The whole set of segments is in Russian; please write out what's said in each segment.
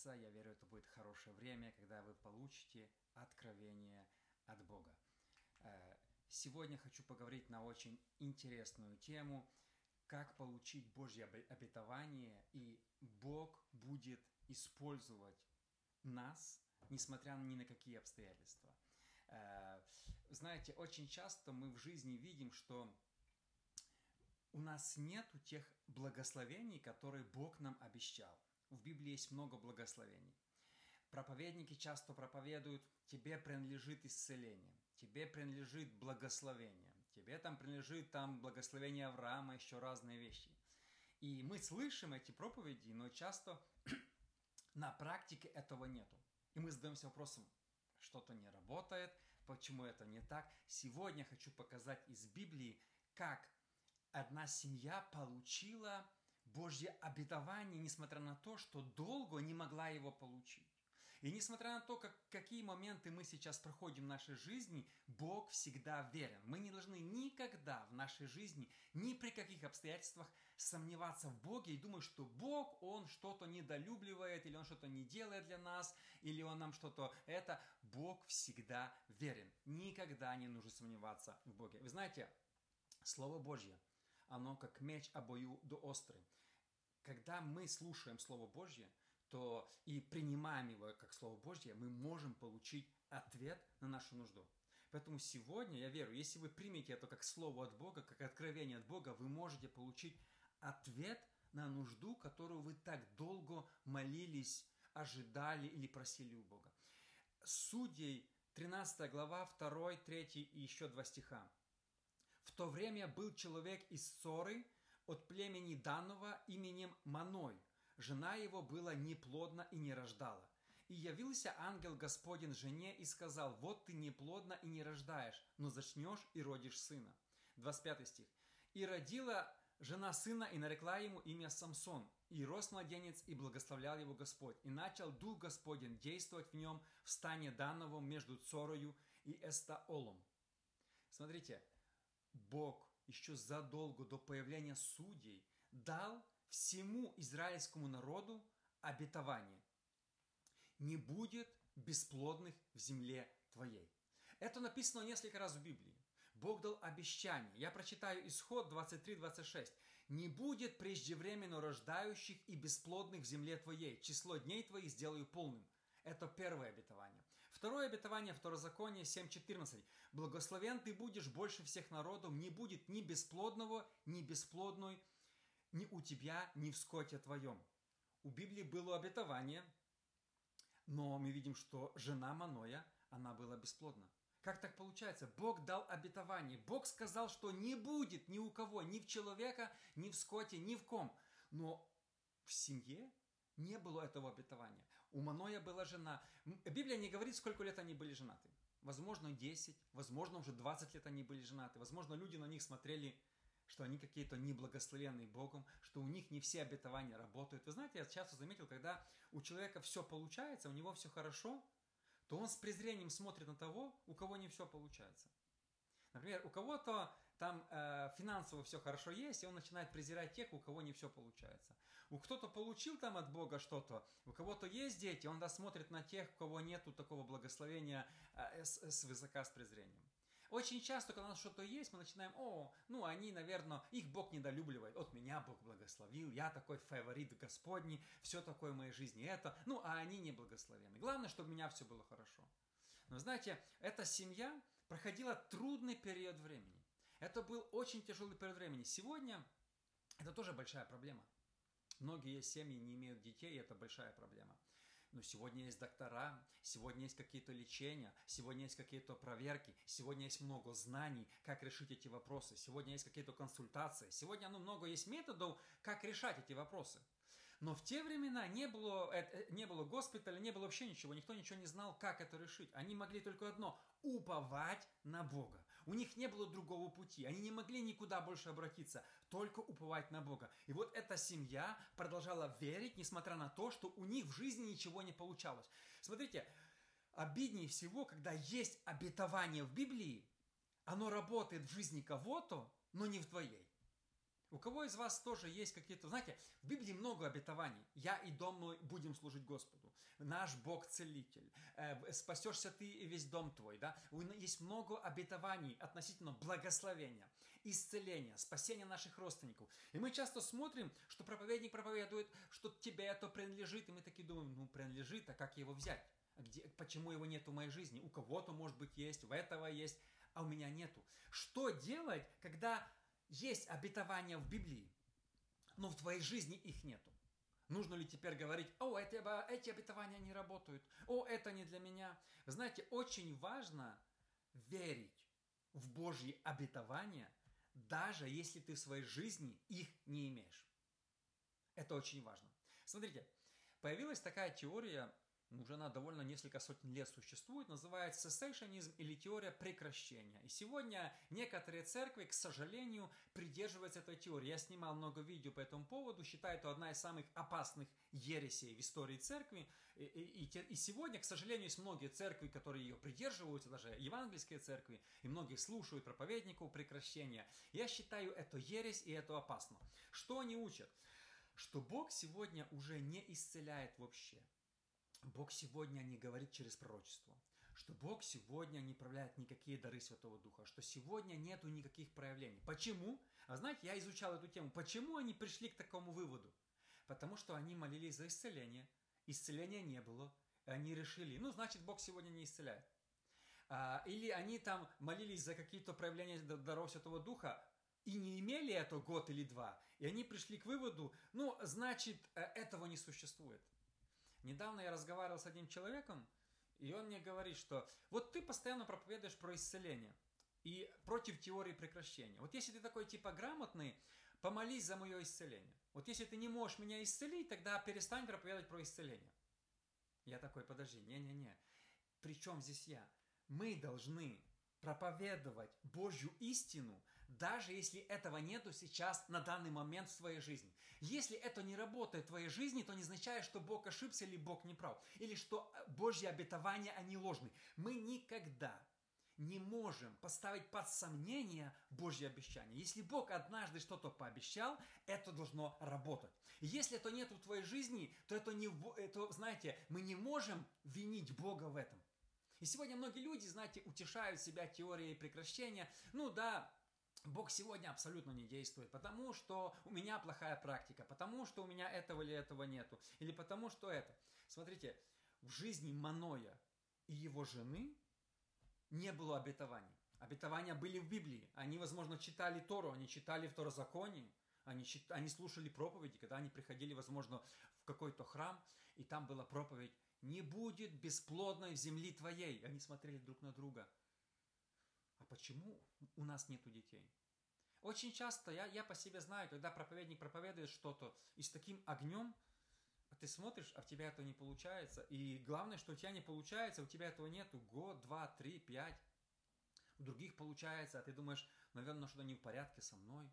начинается. Я верю, это будет хорошее время, когда вы получите откровение от Бога. Э, сегодня хочу поговорить на очень интересную тему, как получить Божье обетование, и Бог будет использовать нас, несмотря ни на какие обстоятельства. Э, знаете, очень часто мы в жизни видим, что у нас нету тех благословений, которые Бог нам обещал. В Библии есть много благословений. Проповедники часто проповедуют, тебе принадлежит исцеление, тебе принадлежит благословение, тебе там принадлежит там благословение Авраама, еще разные вещи. И мы слышим эти проповеди, но часто на практике этого нету. И мы задаемся вопросом, что-то не работает, почему это не так. Сегодня хочу показать из Библии, как одна семья получила Божье обетование, несмотря на то, что долго не могла его получить. И несмотря на то, как, какие моменты мы сейчас проходим в нашей жизни, Бог всегда верен. Мы не должны никогда в нашей жизни, ни при каких обстоятельствах сомневаться в Боге и думать, что Бог, Он что-то недолюбливает, или Он что-то не делает для нас, или Он нам что-то это. Бог всегда верен. Никогда не нужно сомневаться в Боге. Вы знаете, Слово Божье – оно как меч обою до острый. Когда мы слушаем Слово Божье, то и принимаем его как Слово Божье, мы можем получить ответ на нашу нужду. Поэтому сегодня, я верю, если вы примете это как Слово от Бога, как откровение от Бога, вы можете получить ответ на нужду, которую вы так долго молились, ожидали или просили у Бога. Судей 13 глава, 2, 3 и еще два стиха. В то время был человек из Соры от племени Данова именем Маной. Жена его была неплодна и не рождала. И явился ангел Господень жене и сказал, вот ты неплодна и не рождаешь, но зачнешь и родишь сына. 25 стих. И родила жена сына и нарекла ему имя Самсон. И рос младенец, и благословлял его Господь. И начал Дух Господень действовать в нем в стане Дановом между Цорою и Эстаолом. Смотрите, Бог еще задолго до появления судей дал всему израильскому народу обетование. Не будет бесплодных в земле твоей. Это написано несколько раз в Библии. Бог дал обещание. Я прочитаю исход 23-26. «Не будет преждевременно рождающих и бесплодных в земле твоей. Число дней твоих сделаю полным». Это первое обетование. Второе обетование, второзаконие 7.14. «Благословен ты будешь больше всех народов, не будет ни бесплодного, ни бесплодной, ни у тебя, ни в скоте твоем». У Библии было обетование, но мы видим, что жена Маноя, она была бесплодна. Как так получается? Бог дал обетование. Бог сказал, что не будет ни у кого, ни в человека, ни в скоте, ни в ком. Но в семье не было этого обетования. У Маноя была жена. Библия не говорит, сколько лет они были женаты. Возможно, 10, возможно, уже 20 лет они были женаты. Возможно, люди на них смотрели, что они какие-то неблагословенные Богом, что у них не все обетования работают. Вы знаете, я часто заметил, когда у человека все получается, у него все хорошо, то он с презрением смотрит на того, у кого не все получается. Например, у кого-то там э, финансово все хорошо есть, и он начинает презирать тех, у кого не все получается. У кто-то получил там от Бога что-то, у кого-то есть дети, он да, смотрит на тех, у кого нету такого благословения э, с, с высока с презрением. Очень часто, когда у нас что-то есть, мы начинаем, о, ну они, наверное, их Бог недолюбливает. От меня Бог благословил, я такой фаворит Господний, все такое в моей жизни это. Ну, а они не благословены. Главное, чтобы у меня все было хорошо. Но знаете, эта семья, проходила трудный период времени. Это был очень тяжелый период времени. Сегодня это тоже большая проблема. Многие семьи не имеют детей, и это большая проблема. Но сегодня есть доктора, сегодня есть какие-то лечения, сегодня есть какие-то проверки, сегодня есть много знаний, как решить эти вопросы, сегодня есть какие-то консультации, сегодня ну, много есть методов, как решать эти вопросы. Но в те времена не было, э, не было госпиталя, не было вообще ничего, никто ничего не знал, как это решить. Они могли только одно – уповать на Бога. У них не было другого пути, они не могли никуда больше обратиться, только уповать на Бога. И вот эта семья продолжала верить, несмотря на то, что у них в жизни ничего не получалось. Смотрите, обиднее всего, когда есть обетование в Библии, оно работает в жизни кого-то, но не в твоей. У кого из вас тоже есть какие-то... Знаете, в Библии много обетований. «Я и дом мой будем служить Господу». Наш Бог целитель. Э, спасешься ты и весь дом твой. Да? Есть много обетований относительно благословения, исцеления, спасения наших родственников. И мы часто смотрим, что проповедник проповедует, что тебе это принадлежит. И мы такие думаем, ну принадлежит, а как его взять? А где, почему его нет в моей жизни? У кого-то, может быть, есть, у этого есть, а у меня нету. Что делать, когда есть обетования в Библии, но в твоей жизни их нету. Нужно ли теперь говорить, о, эти, эти обетования не работают, о, это не для меня. Знаете, очень важно верить в Божьи обетования, даже если ты в своей жизни их не имеешь. Это очень важно. Смотрите, появилась такая теория уже она довольно несколько сотен лет существует, называется cessationism или теория прекращения. И сегодня некоторые церкви, к сожалению, придерживаются этой теории. Я снимал много видео по этому поводу, считаю это одна из самых опасных ересей в истории церкви. И, и, и сегодня, к сожалению, есть многие церкви, которые ее придерживаются, даже евангельские церкви, и многие слушают проповедников прекращения. Я считаю это ересь и это опасно. Что они учат? Что Бог сегодня уже не исцеляет вообще Бог сегодня не говорит через пророчество, что Бог сегодня не проявляет никакие дары Святого Духа, что сегодня нету никаких проявлений. Почему? А знаете, я изучал эту тему. Почему они пришли к такому выводу? Потому что они молились за исцеление, исцеления не было, и они решили, ну, значит, Бог сегодня не исцеляет. А, или они там молились за какие-то проявления даров Святого Духа, и не имели это год или два, и они пришли к выводу, ну, значит, э, этого не существует. Недавно я разговаривал с одним человеком, и он мне говорит, что вот ты постоянно проповедуешь про исцеление и против теории прекращения. Вот если ты такой типа грамотный, помолись за мое исцеление. Вот если ты не можешь меня исцелить, тогда перестань проповедовать про исцеление. Я такой, подожди, не-не-не. При чем здесь я? Мы должны проповедовать Божью истину, даже если этого нету сейчас на данный момент в твоей жизни. Если это не работает в твоей жизни, то не означает, что Бог ошибся или Бог не прав, или что э, Божьи обетования, они ложны. Мы никогда не можем поставить под сомнение Божьи обещания. Если Бог однажды что-то пообещал, это должно работать. Если это нет в твоей жизни, то это не, это, знаете, мы не можем винить Бога в этом. И сегодня многие люди, знаете, утешают себя теорией прекращения. Ну да, Бог сегодня абсолютно не действует, потому что у меня плохая практика, потому что у меня этого или этого нету, или потому что это. Смотрите, в жизни Маноя и его жены не было обетований. Обетования были в Библии. Они, возможно, читали Тору, они читали Второзаконие, они, чит... они слушали проповеди, когда они приходили, возможно, в какой-то храм, и там была проповедь «Не будет бесплодной в земли твоей». Они смотрели друг на друга – а почему у нас нету детей? Очень часто, я, я по себе знаю, когда проповедник проповедует что-то и с таким огнем, а ты смотришь, а у тебя это не получается. И главное, что у тебя не получается, у тебя этого нету год, два, три, пять. У других получается, а ты думаешь, наверное, что-то не в порядке со мной.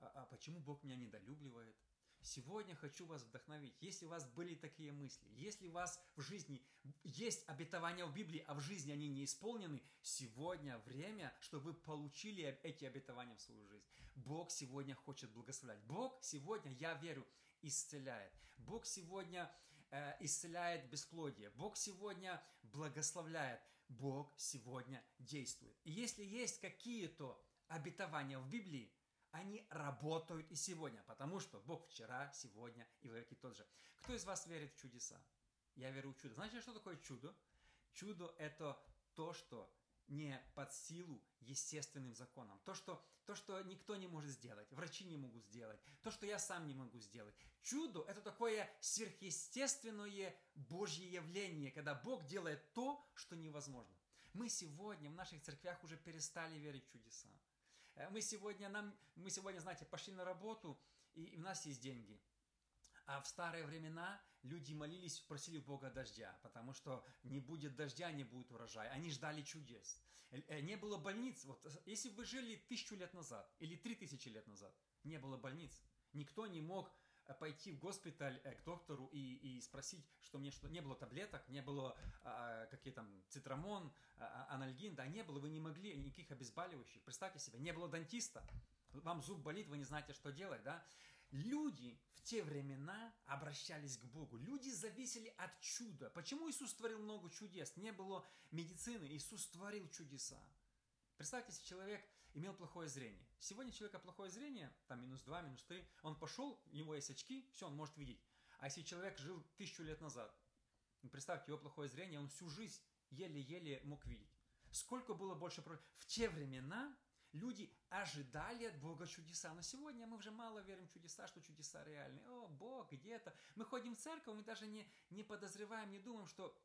А, а почему Бог меня недолюбливает? Сегодня хочу вас вдохновить. Если у вас были такие мысли, если у вас в жизни есть обетования в Библии, а в жизни они не исполнены, сегодня время, чтобы вы получили эти обетования в свою жизнь. Бог сегодня хочет благословлять. Бог сегодня, я верю, исцеляет. Бог сегодня э, исцеляет бесплодие. Бог сегодня благословляет. Бог сегодня действует. И если есть какие-то обетования в Библии, они работают и сегодня, потому что Бог вчера, сегодня и веки тот же. Кто из вас верит в чудеса? Я верю в чудо. Знаете, что такое чудо? Чудо – это то, что не под силу естественным законам. То что, то, что никто не может сделать, врачи не могут сделать, то, что я сам не могу сделать. Чудо – это такое сверхъестественное Божье явление, когда Бог делает то, что невозможно. Мы сегодня в наших церквях уже перестали верить в чудеса. Э, мы сегодня, нам, мы сегодня, знаете, пошли на работу, и у нас есть деньги. А в старые времена люди молились, просили Бога дождя, потому что не будет дождя, не будет урожая. Они ждали чудес. Э, э, не было больниц. Вот, если вы жили тысячу лет назад или три тысячи лет назад, не было больниц. Никто не мог Э, пойти в госпиталь э, к доктору и, и спросить, что мне что не было таблеток, не было а, какие там цитрамон, а, анальгин, да, не было, вы не могли никаких обезболивающих. Представьте себе, не было дантиста. Вам зуб болит, вы не знаете, что делать, да? Люди в те времена обращались к Богу. Люди зависели от чуда. Почему Иисус творил много чудес? Не было медицины, Иисус творил чудеса. Представьте, если человек имел плохое зрение. Сегодня у человека плохое зрение, там минус 2, минус 3, он пошел, у него есть очки, все, он может видеть. А если человек жил тысячу лет назад, ну, представьте, его плохое зрение, он всю жизнь еле-еле мог видеть. Сколько было больше... В те времена люди ожидали от Бога чудеса. Но сегодня мы уже мало верим в чудеса, что чудеса реальны. О, Бог где-то. Мы ходим в церковь, мы даже не, не подозреваем, не думаем, что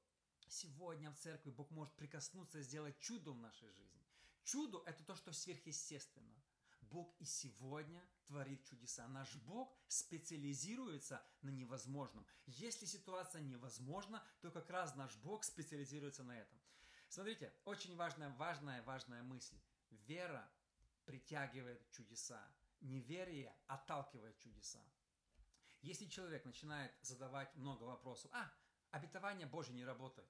сегодня в церкви Бог может прикоснуться и сделать чудо в нашей жизни. Чудо – это то, что сверхъестественно. Бог и сегодня творит чудеса. Наш Бог специализируется на невозможном. Если ситуация невозможна, то как раз наш Бог специализируется на этом. Смотрите, очень важная, важная, важная мысль. Вера притягивает чудеса. Неверие отталкивает чудеса. Если человек начинает задавать много вопросов, а, обетование Божье не работает,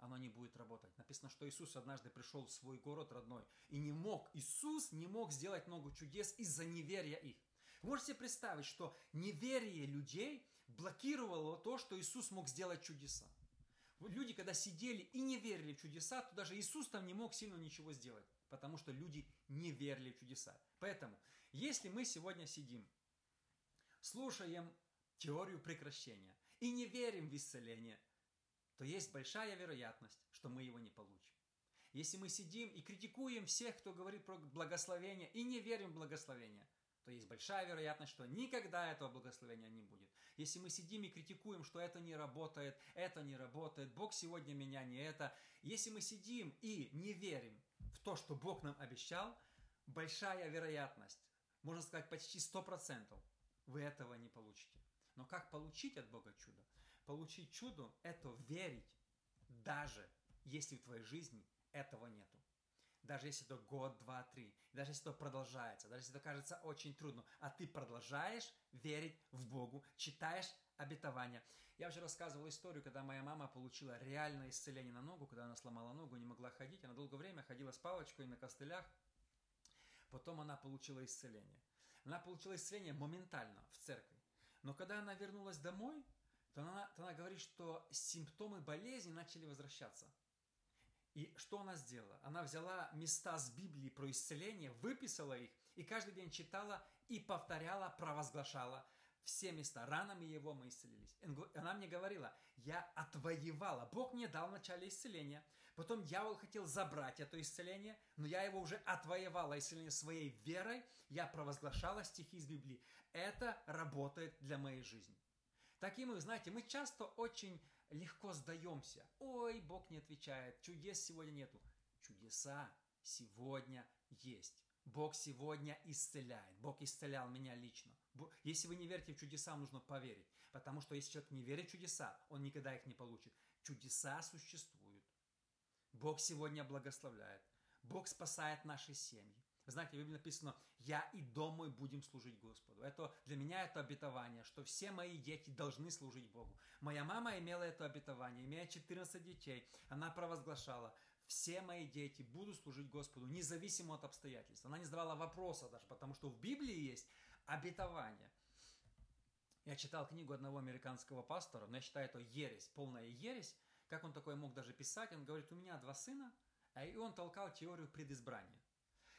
оно не будет работать. Написано, что Иисус однажды пришел в свой город родной и не мог, Иисус не мог сделать много чудес из-за неверия их. Вы можете представить, что неверие людей блокировало то, что Иисус мог сделать чудеса. Люди, когда сидели и не верили в чудеса, то даже Иисус там не мог сильно ничего сделать, потому что люди не верили в чудеса. Поэтому, если мы сегодня сидим, слушаем теорию прекращения и не верим в исцеление, то есть большая вероятность, что мы его не получим. Если мы сидим и критикуем всех, кто говорит про благословение, и не верим в благословение, то есть большая вероятность, что никогда этого благословения не будет. Если мы сидим и критикуем, что это не работает, это не работает, Бог сегодня меня не это. Если мы сидим и не верим в то, что Бог нам обещал, большая вероятность, можно сказать почти 100%, вы этого не получите. Но как получить от Бога чудо? Получить чудо – это верить, даже если в твоей жизни этого нету. Даже если это год, два, три, даже если это продолжается, даже если это кажется очень трудно, а ты продолжаешь верить в Богу, читаешь обетования. Я уже рассказывал историю, когда моя мама получила реальное исцеление на ногу, когда она сломала ногу, не могла ходить. Она долгое время ходила с палочкой на костылях. Потом она получила исцеление. Она получила исцеление моментально в церкви. Но когда она вернулась домой, то она, то она говорит, что симптомы болезни начали возвращаться. И что она сделала? Она взяла места с Библии про исцеление, выписала их, и каждый день читала и повторяла, провозглашала все места. Ранами его мы исцелились. Она мне говорила, я отвоевала. Бог мне дал в начале исцеления. Потом дьявол хотел забрать это исцеление, но я его уже отвоевала исцеление своей верой. Я провозглашала стихи из Библии. Это работает для моей жизни. Так и мы, знаете, мы часто очень легко сдаемся. Ой, Бог не отвечает, чудес сегодня нету. Чудеса сегодня есть. Бог сегодня исцеляет. Бог исцелял меня лично. Если вы не верите в чудеса, нужно поверить. Потому что если человек не верит в чудеса, он никогда их не получит. Чудеса существуют. Бог сегодня благословляет. Бог спасает наши семьи. Знаете, в Библии написано, я и дом мой будем служить Господу. Это, для меня это обетование, что все мои дети должны служить Богу. Моя мама имела это обетование, имея 14 детей, она провозглашала, все мои дети будут служить Господу, независимо от обстоятельств. Она не задавала вопроса даже, потому что в Библии есть обетование. Я читал книгу одного американского пастора, но я считаю это ересь, полная ересь. Как он такое мог даже писать? Он говорит, у меня два сына, а и он толкал теорию предизбрания.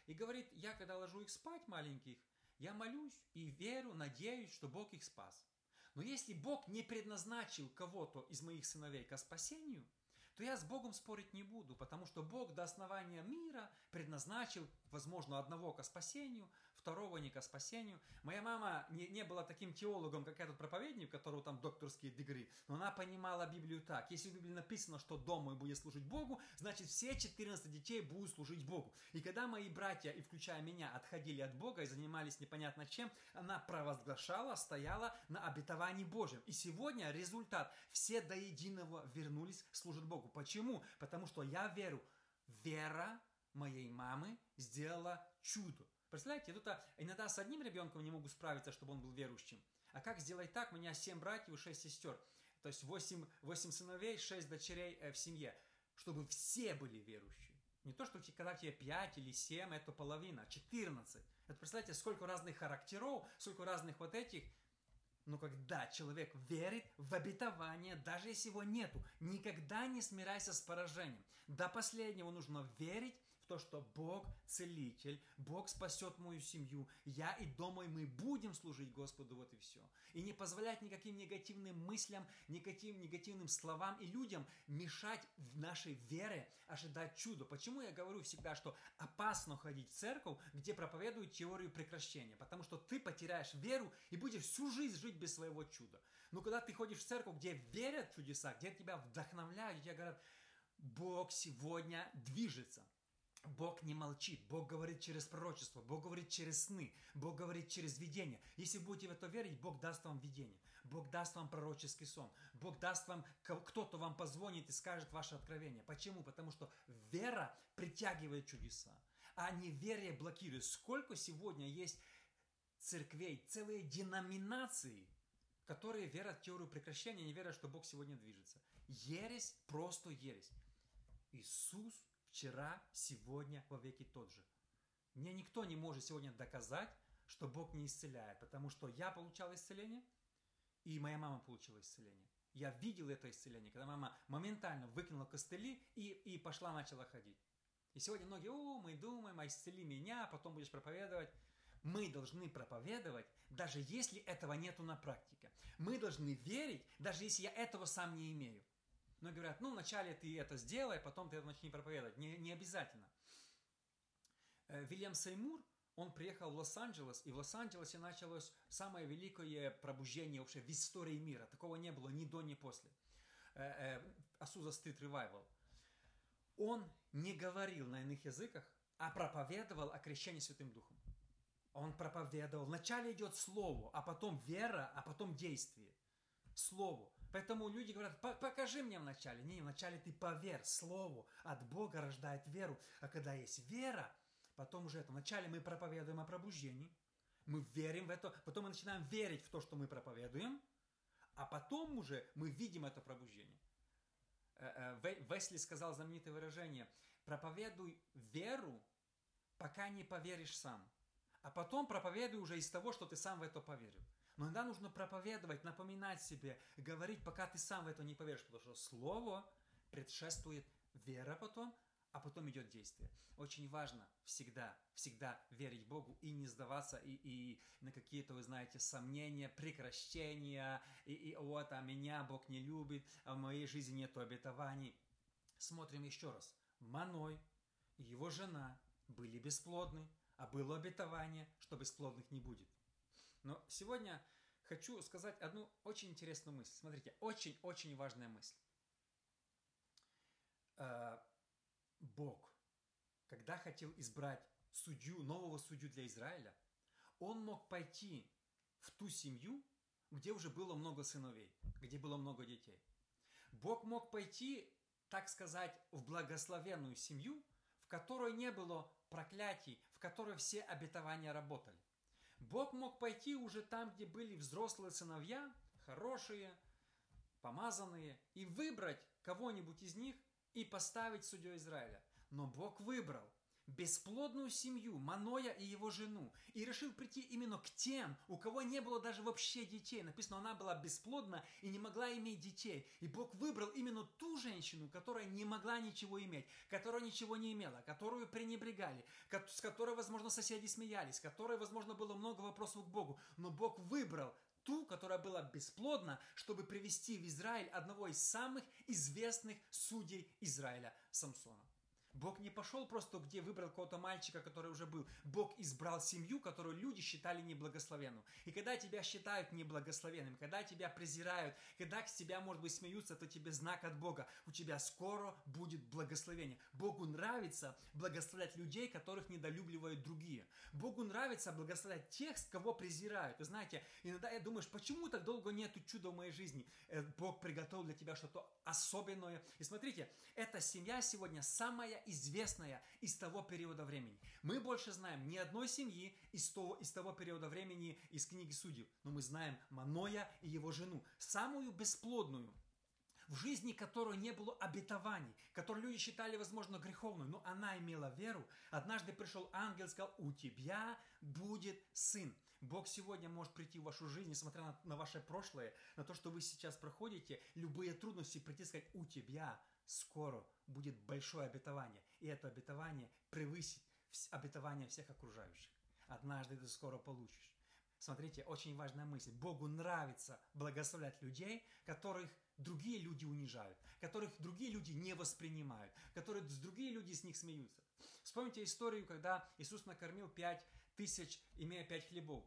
И говорит, я когда ложу их спать маленьких, я молюсь и верю, надеюсь, что Бог их спас. Но если Бог не предназначил кого-то из моих сыновей к спасению, то я с Богом спорить не буду, потому что Бог до основания мира предназначил, возможно, одного к спасению, второго не спасению. Моя мама не, не была таким теологом, как этот проповедник, у которого там докторские дегри, но она понимала Библию так. Если в Библии написано, что дом мой будет служить Богу, значит все 14 детей будут служить Богу. И когда мои братья, и включая меня, отходили от Бога и занимались непонятно чем, она провозглашала, стояла на обетовании Божьем. И сегодня результат. Все до единого вернулись, служат Богу. Почему? Потому что я верю. Вера моей мамы сделала чудо. Представляете, тут а, иногда с одним ребенком не могу справиться, чтобы он был верующим. А как сделать так? У меня семь братьев и шесть сестер. То есть восемь, восемь сыновей, шесть дочерей э, в семье. Чтобы все были верующие. Не то, что когда тебе 5 или 7, это половина, 14. Это представляете, сколько разных характеров, сколько разных вот этих. Но когда человек верит в обетование, даже если его нету, никогда не смирайся с поражением. До последнего нужно верить то, что Бог целитель, Бог спасет мою семью, я и дом мой, мы будем служить Господу, вот и все. И не позволять никаким негативным мыслям, никаким негативным словам и людям мешать в нашей вере ожидать чуда. Почему я говорю всегда, что опасно ходить в церковь, где проповедуют теорию прекращения? Потому что ты потеряешь веру и будешь всю жизнь жить без своего чуда. Но когда ты ходишь в церковь, где верят в чудеса, где тебя вдохновляют, где говорят, Бог сегодня движется – Бог не молчит, Бог говорит через пророчество, Бог говорит через сны, Бог говорит через видение. Если будете в это верить, Бог даст вам видение, Бог даст вам пророческий сон, Бог даст вам, кто-то вам позвонит и скажет ваше откровение. Почему? Потому что вера притягивает чудеса, а неверие блокирует. Сколько сегодня есть церквей, целые деноминации, которые верят в теорию прекращения, не верят, что Бог сегодня движется. Ересь, просто ересь. Иисус вчера, сегодня, во веки тот же. Мне никто не может сегодня доказать, что Бог не исцеляет, потому что я получал исцеление, и моя мама получила исцеление. Я видел это исцеление, когда мама моментально выкинула костыли и, и пошла, начала ходить. И сегодня многие, о, мы думаем, а исцели меня, а потом будешь проповедовать. Мы должны проповедовать, даже если этого нету на практике. Мы должны верить, даже если я этого сам не имею. Но говорят, ну, вначале ты это сделай, потом ты это начни проповедовать. Не, не обязательно. Э, Вильям Сеймур, он приехал в Лос-Анджелес, и в Лос-Анджелесе началось самое великое пробуждение вообще в истории мира. Такого не было ни до, ни после. Асуза Стрит Ревайвал. Он не говорил на иных языках, а проповедовал о крещении Святым Духом. Он проповедовал. Вначале идет слово, а потом вера, а потом действие. Слово. Поэтому люди говорят, покажи мне вначале. Не, вначале ты поверь Слову. От Бога рождает веру. А когда есть вера, потом уже это. Вначале мы проповедуем о пробуждении. Мы верим в это. Потом мы начинаем верить в то, что мы проповедуем. А потом уже мы видим это пробуждение. Э, э, Весли сказал знаменитое выражение. Проповедуй веру, пока не поверишь сам. А потом проповедуй уже из того, что ты сам в это поверил. Но иногда нужно проповедовать, напоминать себе, говорить, пока ты сам в это не поверишь, потому что слово предшествует вера потом, а потом идет действие. Очень важно всегда, всегда верить Богу и не сдаваться и, и на какие-то, вы знаете, сомнения, прекращения, и, и вот, а меня Бог не любит, а в моей жизни нет обетований. Смотрим еще раз. Маной и его жена были бесплодны, а было обетование, что бесплодных не будет. Но сегодня хочу сказать одну очень интересную мысль. Смотрите, очень-очень важная мысль. Э, Бог, когда хотел избрать судью, нового судью для Израиля, он мог пойти в ту семью, где уже было много сыновей, где было много детей. Бог мог пойти, так сказать, в благословенную семью, в которой не было проклятий, в которой все обетования работали. Бог мог пойти уже там, где были взрослые сыновья, хорошие, помазанные, и выбрать кого-нибудь из них и поставить судьей Израиля. Но Бог выбрал бесплодную семью, Маноя и его жену, и решил прийти именно к тем, у кого не было даже вообще детей. Написано, она была бесплодна и не могла иметь детей. И Бог выбрал именно ту женщину, которая не могла ничего иметь, которая ничего не имела, которую пренебрегали, с которой, возможно, соседи смеялись, с которой, возможно, было много вопросов к Богу. Но Бог выбрал ту, которая была бесплодна, чтобы привести в Израиль одного из самых известных судей Израиля, Самсона. Бог не пошел просто, где выбрал какого-то мальчика, который уже был. Бог избрал семью, которую люди считали неблагословенным. И когда тебя считают неблагословенным, когда тебя презирают, когда с тебя, может быть, смеются, то тебе знак от Бога. У тебя скоро будет благословение. Богу нравится благословлять людей, которых недолюбливают другие. Богу нравится благословлять тех, кого презирают. Вы знаете, иногда я думаешь, почему так долго нету чуда в моей жизни? Э, Бог приготовил для тебя что-то особенное. И смотрите, эта семья сегодня самая известная из того периода времени. Мы больше знаем ни одной семьи из того, из того периода времени из книги Судей, но мы знаем Маноя и его жену, самую бесплодную. в жизни которой не было обетований, которую люди считали, возможно, греховной, но она имела веру. Однажды пришел ангел и сказал, у тебя будет сын. Бог сегодня может прийти в вашу жизнь, несмотря на, на ваше прошлое, на то, что вы сейчас проходите, любые трудности, прийти и сказать, у тебя скоро будет большое обетование. И это обетование превысит обетование всех окружающих. Однажды ты скоро получишь. Смотрите, очень важная мысль. Богу нравится благословлять людей, которых другие люди унижают, которых другие люди не воспринимают, которые другие люди с них смеются. Вспомните историю, когда Иисус накормил пять тысяч, имея пять хлебов.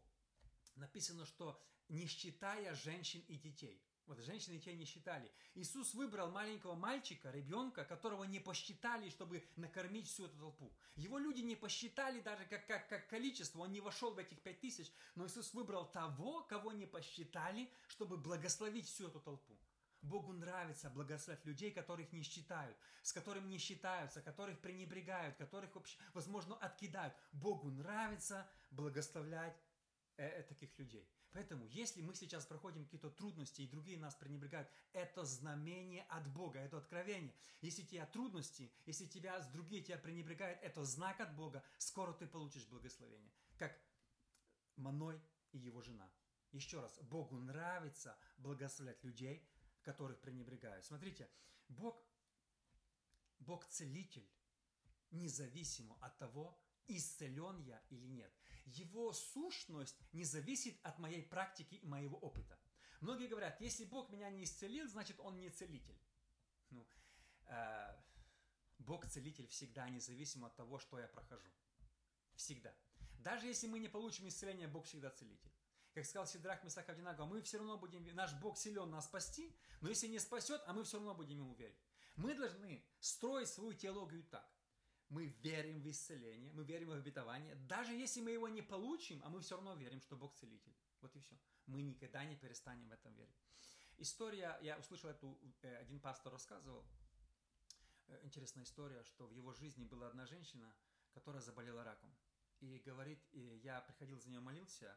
Написано, что не считая женщин и детей. Вот женщины детей не считали. Иисус выбрал маленького мальчика, ребенка, которого не посчитали, чтобы накормить всю эту толпу. Его люди не посчитали даже как, как, как количество, он не вошел в этих пять тысяч, но Иисус выбрал того, кого не посчитали, чтобы благословить всю эту толпу. Богу нравится благословлять людей, которых не считают, с которыми не считаются, которых пренебрегают, которых, вообще, возможно, откидают. Богу нравится благословлять э, э, таких людей. Поэтому, если мы сейчас проходим какие-то трудности, и другие нас пренебрегают, это знамение от Бога, это откровение. Если у тебя трудности, если тебя другие тебя пренебрегают, это знак от Бога, скоро ты получишь благословение. Как Маной и его жена. Еще раз, Богу нравится благословлять людей, которых пренебрегают. Смотрите, Бог, Бог целитель, независимо от того, исцелен я или нет. Его сущность не зависит от моей практики и моего опыта. Многие говорят, если Бог меня не исцелил, значит Он не целитель. Ну, э, Бог целитель всегда, независимо от того, что я прохожу. Всегда. Даже если мы не получим исцеление, Бог всегда целитель. Как сказал Сидрах Месах мы все равно будем, наш Бог силен нас спасти, но если не спасет, а мы все равно будем ему верить. Мы должны строить свою теологию так. Мы верим в исцеление, мы верим в обетование. Даже если мы его не получим, а мы все равно верим, что Бог целитель. Вот и все. Мы никогда не перестанем в этом верить. История, я услышал эту, э, один пастор рассказывал, э, интересная история, что в его жизни была одна женщина, которая заболела раком. И говорит, я приходил за нее молился,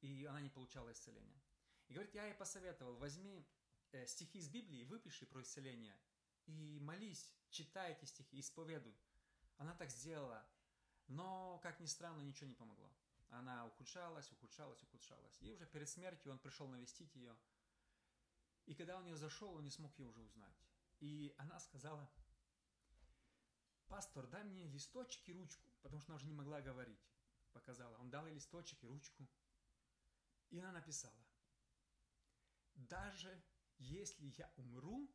и она не получала исцеления. И говорит, я ей посоветовал, возьми э, стихи из Библии, выпиши про исцеление, и молись, читай эти стихи, исповедуй. Она так сделала, но, как ни странно, ничего не помогло. Она ухудшалась, ухудшалась, ухудшалась. И уже перед смертью он пришел навестить ее. И когда он ее зашел, он не смог ее уже узнать. И она сказала, пастор, дай мне листочек и ручку, потому что она уже не могла говорить. Показала. Он дал ей листочек и ручку. И она написала, даже если я умру,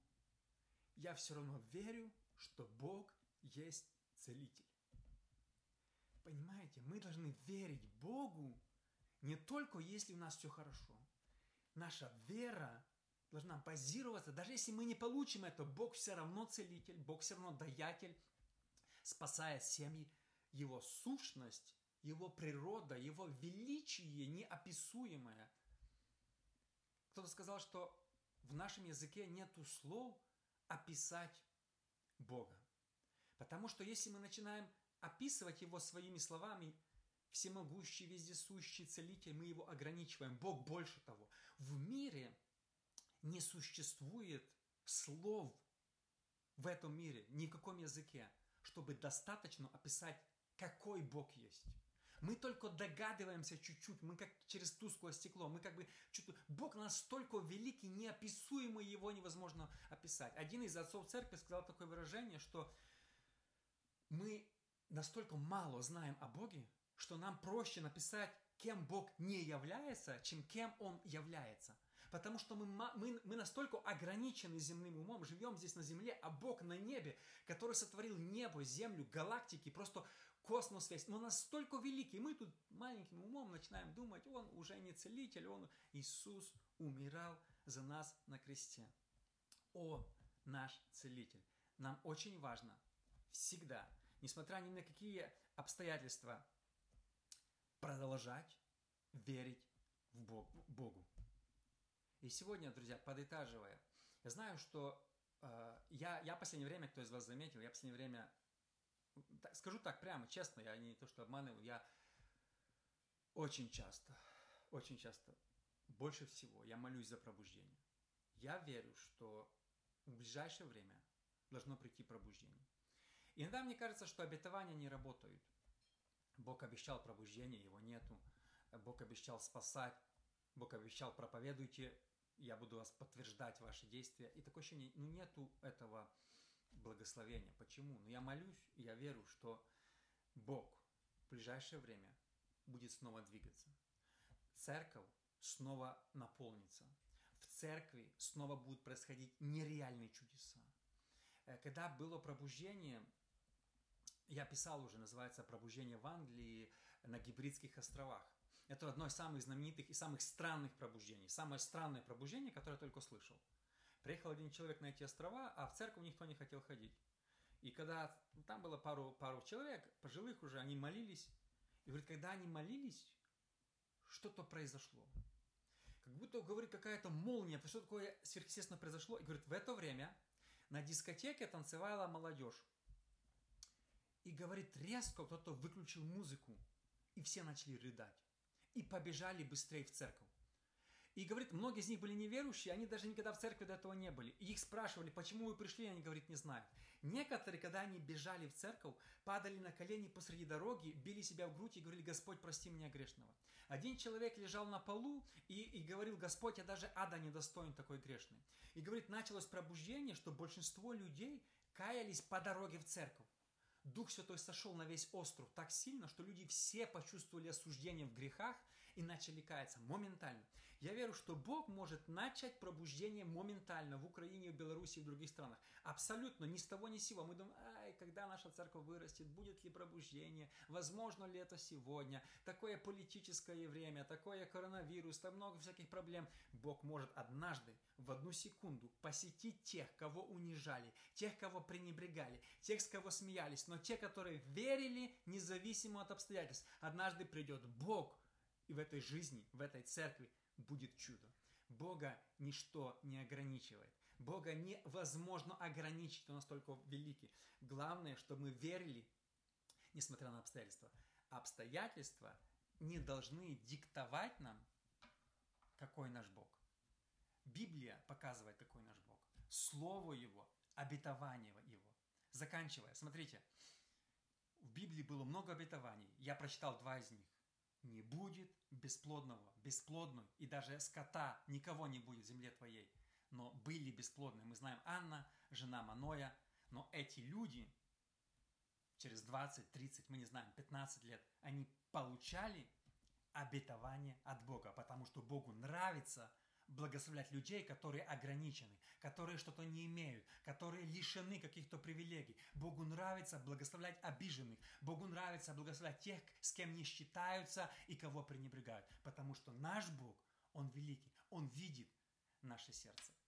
я все равно верю, что Бог есть целитель. Понимаете, мы должны верить Богу не только если у нас все хорошо. Наша вера должна базироваться, даже если мы не получим это, Бог все равно целитель, Бог все равно даятель, спасая семьи, его сущность, его природа, его величие неописуемое. Кто-то сказал, что в нашем языке нету слов описать Бога. Потому что если мы начинаем описывать его своими словами, всемогущий, вездесущий целитель, мы его ограничиваем. Бог больше того. В мире не существует слов в этом мире, ни в каком языке, чтобы достаточно описать, какой Бог есть. Мы только догадываемся чуть-чуть, мы как через тусклое стекло, мы как бы чуть Бог настолько великий, неописуемый, его невозможно описать. Один из отцов церкви сказал такое выражение, что мы настолько мало знаем о Боге, что нам проще написать, кем Бог не является, чем кем Он является. Потому что мы, мы, мы настолько ограничены земным умом, живем здесь на земле, а Бог на небе, который сотворил небо, землю, галактики, просто космос весь, но настолько великий. Мы тут маленьким умом начинаем думать, Он уже не целитель, Он Иисус умирал за нас на кресте. О, наш целитель. Нам очень важно всегда несмотря ни на какие обстоятельства, продолжать верить в Богу. И сегодня, друзья, подытаживая, я знаю, что э, я, я в последнее время, кто из вас заметил, я в последнее время, так, скажу так прямо, честно, я не то, что обманываю, я очень часто, очень часто, больше всего я молюсь за пробуждение. Я верю, что в ближайшее время должно прийти пробуждение. Иногда мне кажется, что обетования не работают. Бог обещал пробуждение, его нету. Бог обещал спасать. Бог обещал проповедуйте, я буду вас подтверждать ваши действия. И такое ощущение, ну нету этого благословения. Почему? Ну я молюсь, и я верю, что Бог в ближайшее время будет снова двигаться. Церковь снова наполнится. В церкви снова будут происходить нереальные чудеса. Э, когда было пробуждение, я писал уже, называется «Пробуждение в Англии на Гибридских островах». Это одно из самых знаменитых и самых странных пробуждений. Самое странное пробуждение, которое я только слышал. Приехал один человек на эти острова, а в церковь никто не хотел ходить. И когда там было пару, пару человек, пожилых уже, они молились. И говорит, когда они молились, что-то произошло. Как будто, говорит, какая-то молния, что такое сверхъестественно произошло. И говорит, в это время на дискотеке танцевала молодежь. И говорит, резко кто-то выключил музыку, и все начали рыдать. И побежали быстрее в церковь. И говорит, многие из них были неверующие, они даже никогда в церкви до этого не были. И их спрашивали, почему вы пришли, они, говорит, не знают. Некоторые, когда они бежали в церковь, падали на колени посреди дороги, били себя в грудь и говорили, Господь, прости меня грешного. Один человек лежал на полу и, и говорил, Господь, я даже ада не достоин такой грешный. И говорит, началось пробуждение, что большинство людей каялись по дороге в церковь. Дух Святой сошел на весь остров так сильно, что люди все почувствовали осуждение в грехах и начали каяться моментально. Я верю, что Бог может начать пробуждение моментально в Украине, в Беларуси и в других странах. Абсолютно, ни с того ни с сего. Мы думаем, ай, когда наша церковь вырастет, будет ли пробуждение, возможно ли это сегодня, такое политическое время, такое коронавирус, там много всяких проблем. Бог может однажды, в одну секунду, посетить тех, кого унижали, тех, кого пренебрегали, тех, с кого смеялись, но те, которые верили, независимо от обстоятельств. Однажды придет Бог, и в этой жизни, в этой церкви будет чудо. Бога ничто не ограничивает. Бога невозможно ограничить, он настолько великий. Главное, чтобы мы верили, несмотря на обстоятельства. Обстоятельства не должны диктовать нам, какой наш Бог. Библия показывает, какой наш Бог. Слово Его, обетование Его. Заканчивая, смотрите, в Библии было много обетований. Я прочитал два из них не будет бесплодного, бесплодную, и даже скота никого не будет в земле твоей. Но были бесплодны. Мы знаем Анна, жена Маноя, но эти люди через 20, 30, мы не знаем, 15 лет, они получали обетование от Бога, потому что Богу нравится благословлять людей, которые ограничены, которые что-то не имеют, которые лишены каких-то привилегий. Богу нравится благословлять обиженных. Богу нравится благословлять тех, с кем не считаются и кого пренебрегают. Потому что наш Бог, Он великий, Он видит наше сердце.